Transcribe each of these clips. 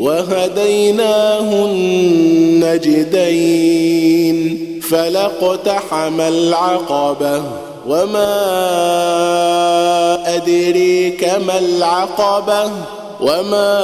وهديناه النجدين فلاقتحم العقبة وما أدريك ما العقبة وما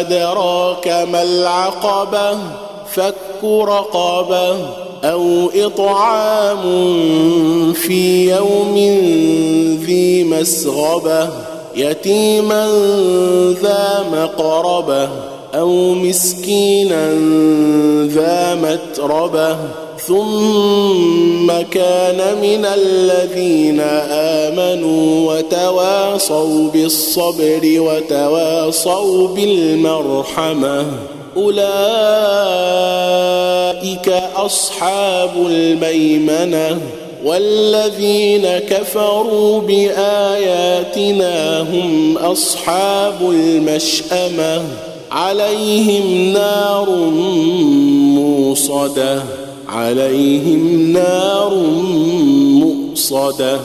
أدراك ما العقبة فك رقبة أو إطعام في يوم ذي مسغبة يتيما ذا مقربه أو مسكينا ذا متربه ثم كان من الذين امنوا وتواصوا بالصبر وتواصوا بالمرحمه اولئك اصحاب الميمنه والذين كفروا بآياتنا هم أصحاب المشأمة. عليهم نار موصدة. عليهم نار مؤصده